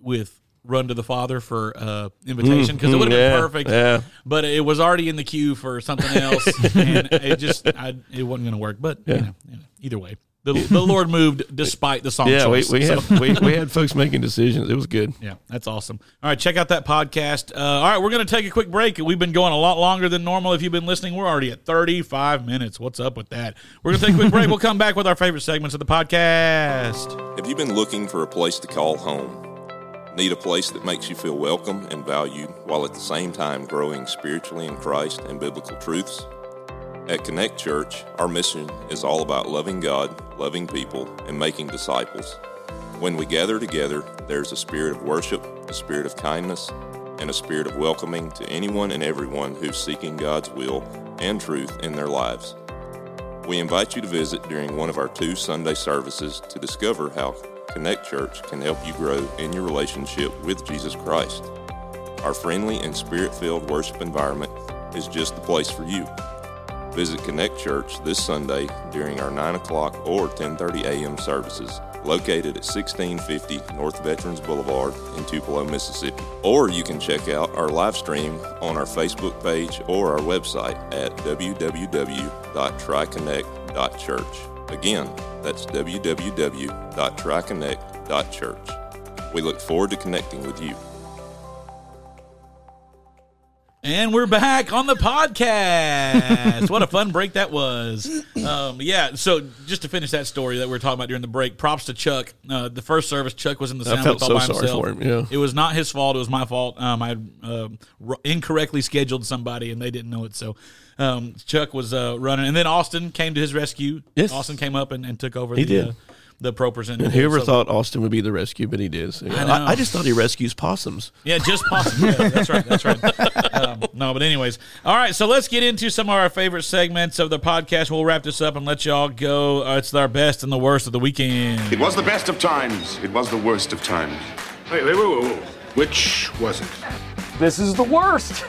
with "Run to the Father" for uh, invitation because it would have yeah, been perfect. yeah. But it was already in the queue for something else, and it just I, it wasn't going to work. But you know, you know, either way, the, the Lord moved despite the song Yeah, we, choice. we, So- had, we, we had folks making decisions. It was good. yeah, that's awesome. All right, check out that podcast. Uh, all right, we're going to take a quick break. We've been going a lot longer than normal. If you've been listening, we're already at 35 minutes. What's up with that? We're going to take a quick break. We'll come back with our favorite segments of the podcast. Have you been looking for a place to call home? Need a place that makes you feel welcome and valued while at the same time growing spiritually in Christ and biblical truths? At Connect Church, our mission is all about loving God, loving people, and making disciples. When we gather together, there's a spirit of worship, a spirit of kindness, and a spirit of welcoming to anyone and everyone who's seeking God's will and truth in their lives. We invite you to visit during one of our two Sunday services to discover how Connect Church can help you grow in your relationship with Jesus Christ. Our friendly and spirit filled worship environment is just the place for you. Visit Connect Church this Sunday during our 9 o'clock or 10.30 a.m. services located at 1650 North Veterans Boulevard in Tupelo, Mississippi. Or you can check out our live stream on our Facebook page or our website at www.triconnect.church. Again, that's www.triconnect.church. We look forward to connecting with you. And we're back on the podcast. what a fun break that was. Um, yeah, so just to finish that story that we were talking about during the break, props to Chuck. Uh, the first service, Chuck was in the I sound felt booth all so by sorry himself. for him, yeah. It was not his fault. It was my fault. Um, I uh, r- incorrectly scheduled somebody and they didn't know it. So um, Chuck was uh, running. And then Austin came to his rescue. Yes. Austin came up and, and took over He the, did. Uh, the ProPresenter. And whoever So- thought Austin would be the rescue, but he did. So, yeah. I. I, I just thought he rescues possums. Yeah, just possible. Yeah, that's right. That's right. Um, no, but anyways, all right. So let's get into some of our favorite segments of the podcast. We'll wrap this up and let y'all go. Uh, it's our best and the worst of the weekend. It was the best of times. It was the worst of times. Wait, wait, wait, wait, wait. Which was it? This is the worst.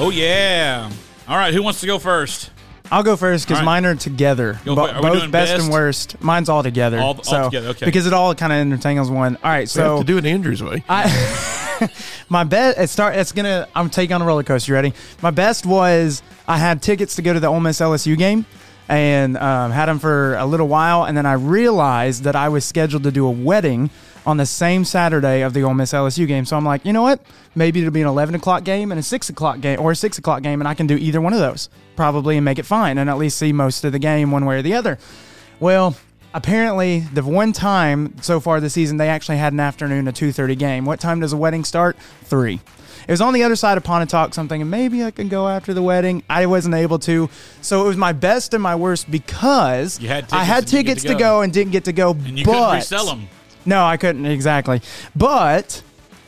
Oh yeah. All right. Who wants to go first? I'll go first because All right. mine are together. Go Bo- Are both best, best? and worst. Mine's all together. All- all so, together, okay. Because it all kind of entangles one. All right, We have so to do it Andrew's way. I my best. it start it's gonna I'm taking on a roller coaster. You ready? My best was I had tickets to go to the Ole Miss LSU game and um, had them for a little while, and then I realized that I was scheduled to do a wedding on the same Saturday of the Ole Miss LSU game. So I'm like, you know what? Maybe it'll be an 11 o'clock game and a 6 o'clock game, or a 6 o'clock game, and I can do either one of those probably and make it fine, and at least see most of the game one way or the other. Well, apparently the one time so far this season they actually had an afternoon a 2.30 game what time does a wedding start 3 it was on the other side of Pontotoc, so I'm maybe I can go after the wedding. I wasn't able to. So it was my best and my worst because had I had tickets and didn't tickets get to to go. go. and didn't get to go. And you but, couldn't resell them. No, I couldn't exactly. But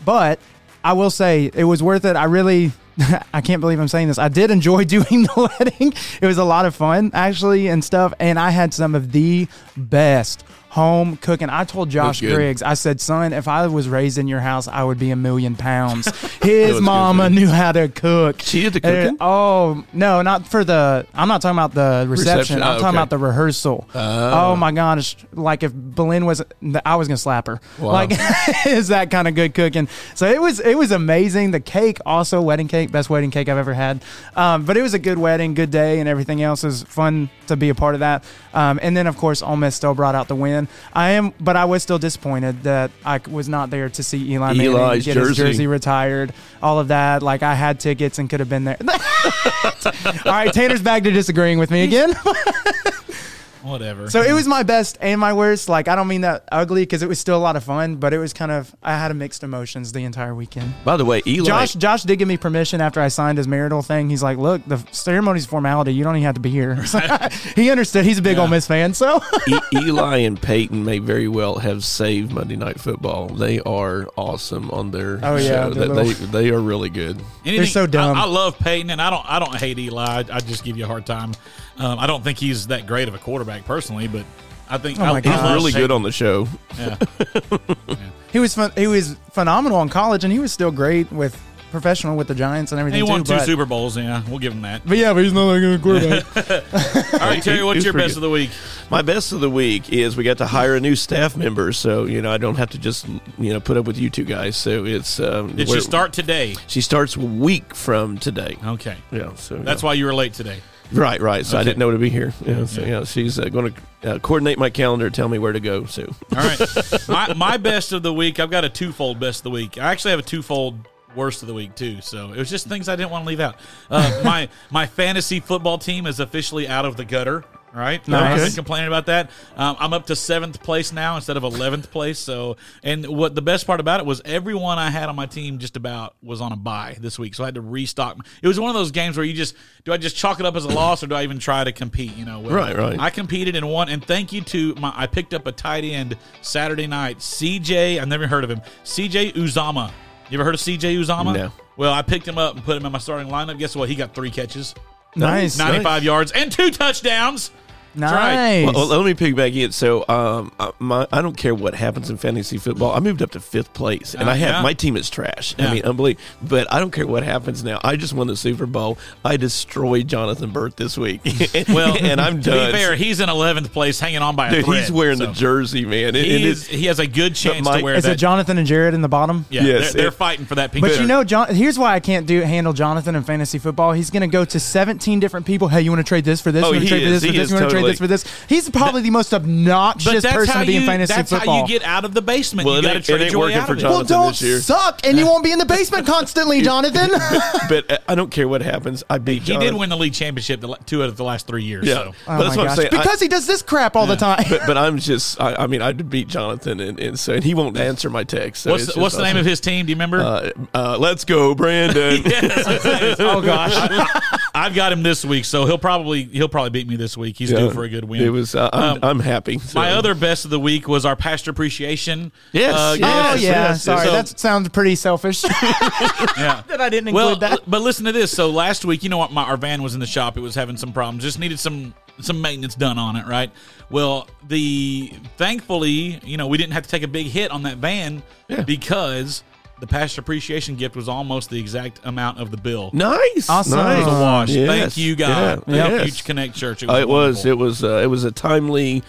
but I will say it was worth it. I really I can't believe I'm saying this. I did enjoy doing the wedding. It was a lot of fun actually and stuff and I had some of the best home cooking. I told Josh. Griggs, I said, son, if I was raised in your house, I would be a million pounds. His mama knew how to cook. She did the And- cooking? oh no, not for the. I'm not talking about the reception. Reception, I'm oh, talking okay. about the rehearsal. Oh. my gosh! Like if Belen was, I was gonna slap her. Wow. Like is that kind of good cooking? So it was. It was amazing. The cake, also wedding cake, best wedding cake I've ever had. Um, but it was a good wedding, good day, and everything else is fun to be a part of that. Um, and then of course, Ole Miss still brought out the win. I am, but I was still disappointed that I was not there to see Eli Manning Eli's get his jersey. jersey retired. All of that. Like I had tickets and could have been there. All right, Tanner's back to disagreeing with me again. Whatever. so it was my best and my worst. Like I don't mean that ugly because it was still a lot of fun, but it was kind of I had a mixed emotions the entire weekend. By the way, Eli. Josh Josh did give me permission after I signed his marital thing. He's like, "Look, the ceremony's formality. You don't even have to be here." So he understood. He's a big Ole Miss fan, so E- Eli and Peyton may very well have saved Monday Night Football. They are awesome on their Oh, yeah, show. their They, little- they, they are really good. Anything, so dumb. I, I love Peyton, and I don't. I don't hate Eli. I, I just give you a hard time. Um, I don't think he's that great of a quarterback personally, but I think Oh I, I. He's love really good on the show. Yeah. he was fun, he was phenomenal in college, and he was still great with professional with the Giants and everything. He everything won too. two but, Super Bowls. Yeah, we'll give him that. but yeah, but he's not that good a quarterback. All right, Terry, He- what's he's your pretty best good. of the week? My best of the week is we got to hire a new staff member, so you know I don't have to just you know put up with you two guys. So it's um, Did she we're- start today? She starts a week from today. Okay. Yeah, so That's yeah. why you were late today. Right, right. So I didn't know to be here. Yeah, so Yeah. yeah, she's uh, going to uh, coordinate my calendar, tell me where to go. So All right. my, my best of the week, I've got a twofold best of the week. I actually have a twofold worst of the week too. So it was just things I didn't want to leave out. Uh, my my fantasy football team is officially out of the gutter. All right, Nice. I've been complaining about that. Um, I'm up to seventh place now instead of eleventh place. So, and what the best part about it was everyone I had on my team just about was on a buy this week, so I had to restock. It was one of those games where you just do I just chalk it up as a loss or do I even try to compete? You know, Well, Right, right. I competed and won, and thank you to my. I picked up a tight end Saturday night, CJ. I've never heard of him, CJ Uzomah. You ever heard of CJ Uzomah? No. Well, I picked him up and put him in my starting lineup. Guess what? He got three catches, nice, 95 yards, and two touchdowns. Nice. right. Well, well, let me piggyback in. So, um, I- my, I don't care what happens in fantasy football. I moved up to fifth place, and Uh, I have yeah. my team is trash. Yeah. I mean, unbelievable. But I don't care what happens now. I just won the Super Bowl. I destroyed Jonathan Burt this week. Well, and I'm to done. be fair, he's in 11th place, hanging on by a Dude, thread. he's wearing so the jersey, man. And- and He, it- is, he has a good chance my- to wear Is that. it Jonathan and Jared in the bottom? yeah, Yes, they're, they're it- fighting for that pink But shirt. you know, John. Here's why I can't do handle Jonathan in fantasy football. He's going to go to 17 different people. Hey, you want to trade this for this? Oh, you want he to trade is. this for He this? is You want to trade totally- this for this? He's probably the most obnoxious person how to be in fantasy that's football. how you get out of the basement. Well, you got to ain't- it trade ain't your way out for of it. Jonathan. well, don't this year. suck, and you won't be in the basement constantly, Jonathan. but uh, I don't care what happens. I beat Jonathan. He did win the league championship the, two out of the last three years. Yeah. So. Oh but that's my what I'm gosh. saying. I- Because he does this crap all the time. but, but I'm just, I, I mean, I beat Jonathan, and, and so and he won't answer my text. So What's the, what's just the name of his team? Do you remember? Uh, uh, let's go, Brandon. oh gosh. I've got him this week, so he'll probably he'll probably beat me this week. He's due for a good win. It was. Uh, I'm, Um, I'm happy. So. My other best of the week was our pastor appreciation. Yes, uh, yes. oh yeah, yes, sorry, so- that sounds pretty selfish yeah. that I didn't include Well, that. but listen to this. So last week, you know what? My, our van was in the shop. It was having some problems. Just needed some some maintenance done on it, right? Well, the thankfully, you know, we didn't have to take a big hit on that van because the pastor appreciation gift was almost the exact amount of the bill. nice, Awesome. It nice. was a wash. Yes. Thank you, God. Yeah. Thank Yes. you, Connect Church. Uh, it was. It was. Uh, it was a timely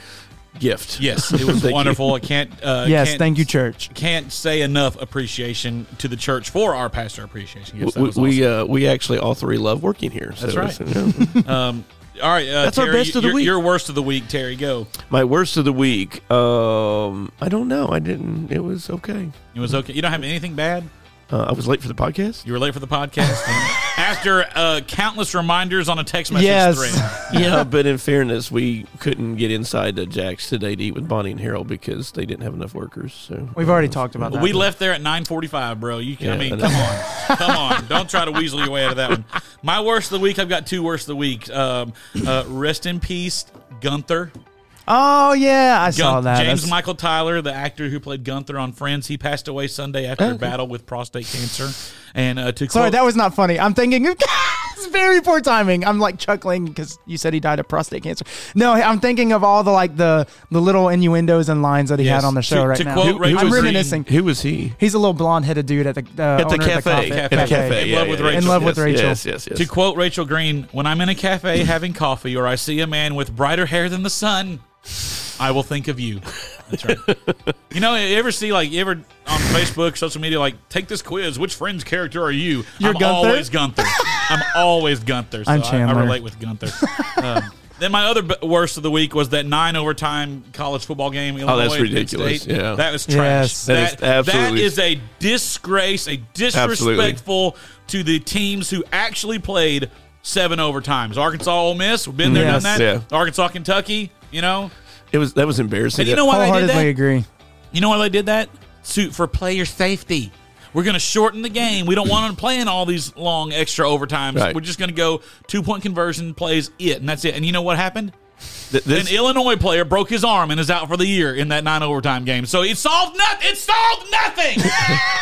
gift. Yes, it was Thank you. wonderful. I can't. Uh, yes, can't, thank you, church. Can't say enough appreciation to the church for our pastor appreciation. Yes, we was we, uh, we actually all three love working here. So That's right. it's, yeah. um, all right, uh, That's our best of the your, week. Your worst of the week, Terry. Go. My worst of the week. Um, I don't know. I didn't. It was okay. It was okay. You don't have anything bad. Uh, I was late for the podcast. You were late for the podcast after uh, countless reminders on a text message Yes. thread. yeah, but in fairness, we couldn't get inside to Jack's today to eat with Bonnie and Harold because they didn't have enough workers. So We've already talked about that. We left there at nine forty-five, bro. You, can, I Yeah, mean, I know. come on, come on. Don't try to weasel your way out of that one. My worst of the week. I've got two worst of the week. Um, uh, rest in peace, Gunther. Oh yeah, I saw Gun- that. James That's- Michael Tyler, the actor who played Gunther on Friends, he passed away Sunday after a battle with prostate cancer. And uh, to Sorry, quote- that was not funny. I'm thinking. it's very poor timing. I'm like chuckling because you said he died of prostate cancer. No, I'm thinking of all the like the the little innuendos and lines that he Yes. had on the show To- right to now. quote Rachel I'm Green- reminiscing. Who was he? He's a little blonde headed dude at the uh, At the owner cafe. Of the cafe. At the cafe. In yeah, love with yeah, Rachel. In love with yes, Rachel. Yes, yes, yes. To quote Rachel Green, when I'm in a cafe having coffee or I see a man with brighter hair than the sun, I will think of you. That's right. you know, you ever see like you ever on Facebook, social media, like take this quiz. Which friend's character are you? You're I'm Gunther? always Gunther. I'm always Gunther. So I'm I, I relate with Gunther. Um, then my other b- worst of the week was that nine overtime college football game. Illinois Oh, that's ridiculous. State. Yeah. that was trash. Yes. That is that absolutely- is a disgrace, a disrespectful to the teams who actually played seven overtimes. Arkansas, Ole Miss, we've been there, Yes. done that. Yeah. Arkansas, Kentucky, you know. It was that was embarrassing. And you know why they did Wholeheartedly that? agree. You know why they did that? Suit for player safety. We're going to shorten the game. We don't want them playing all these long extra overtimes. Right. We're just going to go two point conversion plays it, and that's it. And you know what happened? Th- this- An Illinois player broke his arm and is out for the year in that nine overtime game. So it solved nothing. It solved nothing.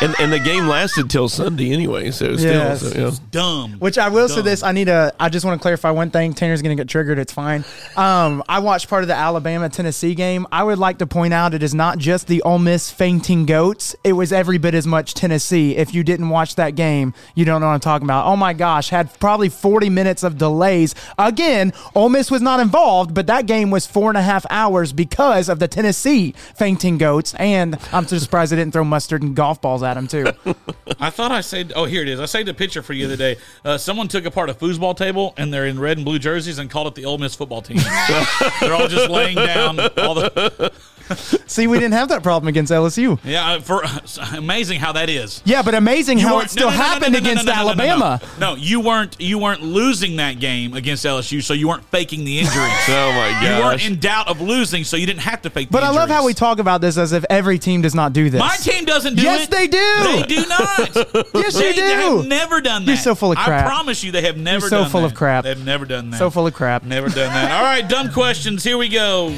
and and the game lasted till Sunday anyway. So still, Yes. so, you know. Dumb. Which I will say this, I need to. I just want to clarify one thing. Tanner's going to get triggered. It's fine. Um, I watched part of the Alabama Tennessee game. I would like to point out it is not just the Ole Miss fainting goats. It was every bit as much Tennessee. If you didn't watch that game, you don't know what I'm talking about. Oh my gosh, had probably 40 minutes of delays. Again, Ole Miss was not involved, but that game was four and a half hours because of the Tennessee fainting goats. And I'm just surprised they didn't throw mustard and golf balls at them too. I thought I saved. Oh, here it is. I saved a picture for you the other day. Uh, someone took apart a foosball table and they're in red and blue jerseys and called it the Ole Miss football team. they're all just laying down. All the See, we didn't have that problem against LSU. yeah. For amazing how that is. Yeah, but amazing how it still no, no, happened no, against. Alabama. No, you weren't. You weren't losing that game against LSU, so you weren't faking the injury. Oh my You weren't in doubt of losing, so you didn't have to fake. But the I love how we talk about this as if every team does not do this. My team doesn't do it. Yes, it. they do. They do not. Yes, they you do. have never done that. You're so full of crap. I promise you, they have never. so done full of that. crap. They've never done that. So full of crap. Never done that. All right, dumb questions. Here we go.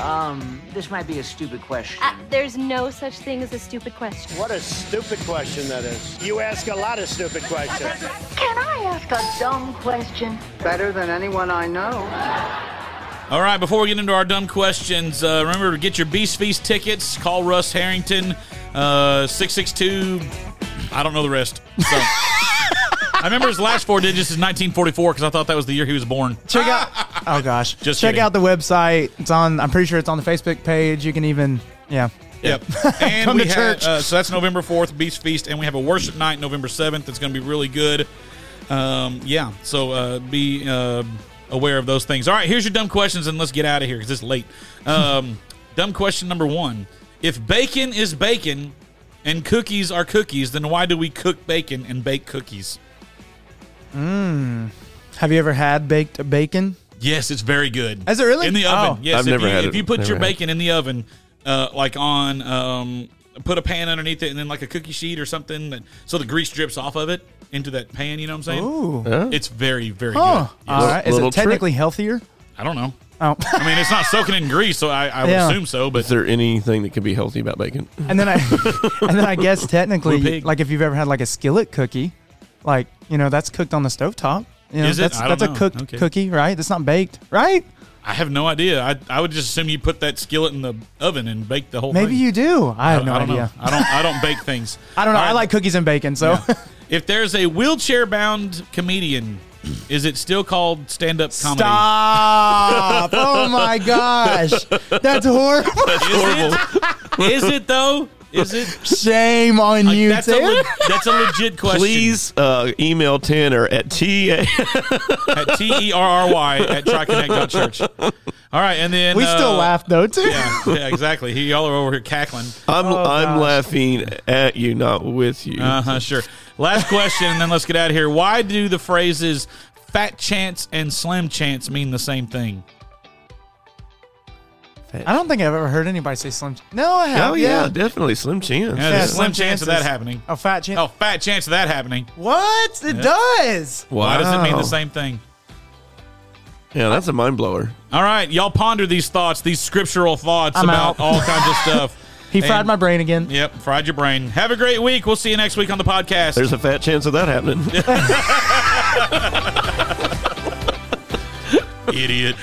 Um, this might be a stupid question. Uh, there's no such thing as a stupid question. What a stupid question that is. You ask a lot of stupid questions. Can I ask a dumb question? Better than anyone I know. All right, before we get into our dumb questions, uh, remember to get your Beast Feast tickets. Call Russ Harrington, uh, 662. I don't know the rest. So. I remember his last four digits is 1944 because I thought that was the year he was born. Check out. Oh gosh. Just check kidding. out the website. It's on. I'm pretty sure it's on the Facebook page. You can even. Yeah. Yep. And Come we to have, church. uh, so that's November 4th, Beast Feast. And we have a worship night November 7th. It's going to be really good. Um, yeah. So uh, be uh, aware of those things. All right. Here's your dumb questions, and let's get out of here because it's late. Um, dumb question number one If bacon is bacon and cookies are cookies, then why do we cook bacon and bake cookies? Mm. Have you ever had baked bacon? Yes, it's very good. Is it really? in the oven? Oh. Yes, I've if never you, had if it. you put Never your had it. bacon in the oven, uh, like on, um, put a pan underneath it, and then like a cookie sheet or something, that, so the grease drips off of it into that pan. You know what I'm saying? Ooh. Huh? It's very, very Huh. good. Yes. right. Is Little it technically healthier? I don't know. Oh. I mean, it's not soaking in grease, so I, I would Yeah. assume so. But Is there anything that could be healthy about bacon? and then I, and then I guess Blue technically, pig. like if you've ever had like a skillet cookie, like you know that's cooked on the stovetop. You know, Is it? That's I don't that's a know. cooked Okay. cookie, right? That's not baked, right? I have no idea. I, I would just assume you put that skillet in the oven and bake the whole thing. Maybe thing. you do. I have no I don't idea. Know. I don't. I don't bake things. I don't know. All I right. like cookies and bacon, so Yeah. if there's a wheelchair bound comedian, is it still called stand up comedy? stop. oh my gosh, that's horrible. That's horrible. Is it though? Is it? Shame on Like, you, that's, a Tanner. le- that's a legit question. Please uh, email Tanner at ta. at T E R R Y at triconnect.church. All right, and then we still uh, laugh though too. Yeah, yeah, exactly. He y'all are over here cackling. I'm Oh, I'm gosh. laughing at you, not with you. Uh huh. Sure. Last question, and then let's get out of here. Why do the phrases "fat chance" and "slim chance" mean the same thing? I don't think I've ever heard anybody say slim. No, I have. oh yeah, definitely Slim Chance. Yeah, there's a slim chance of that chances. happening. Oh, fat chance. Oh, fat chance of that happening. What? It Yeah. does. Why does it mean Wow. the same thing? Yeah, that's a mind blower. All right, y'all ponder these thoughts, these scriptural thoughts I'm about out. all kinds of stuff. He fried And- my brain again. Yep, fried your brain. Have a great week. We'll see you next week on the podcast. There's a fat chance of that happening. Idiot.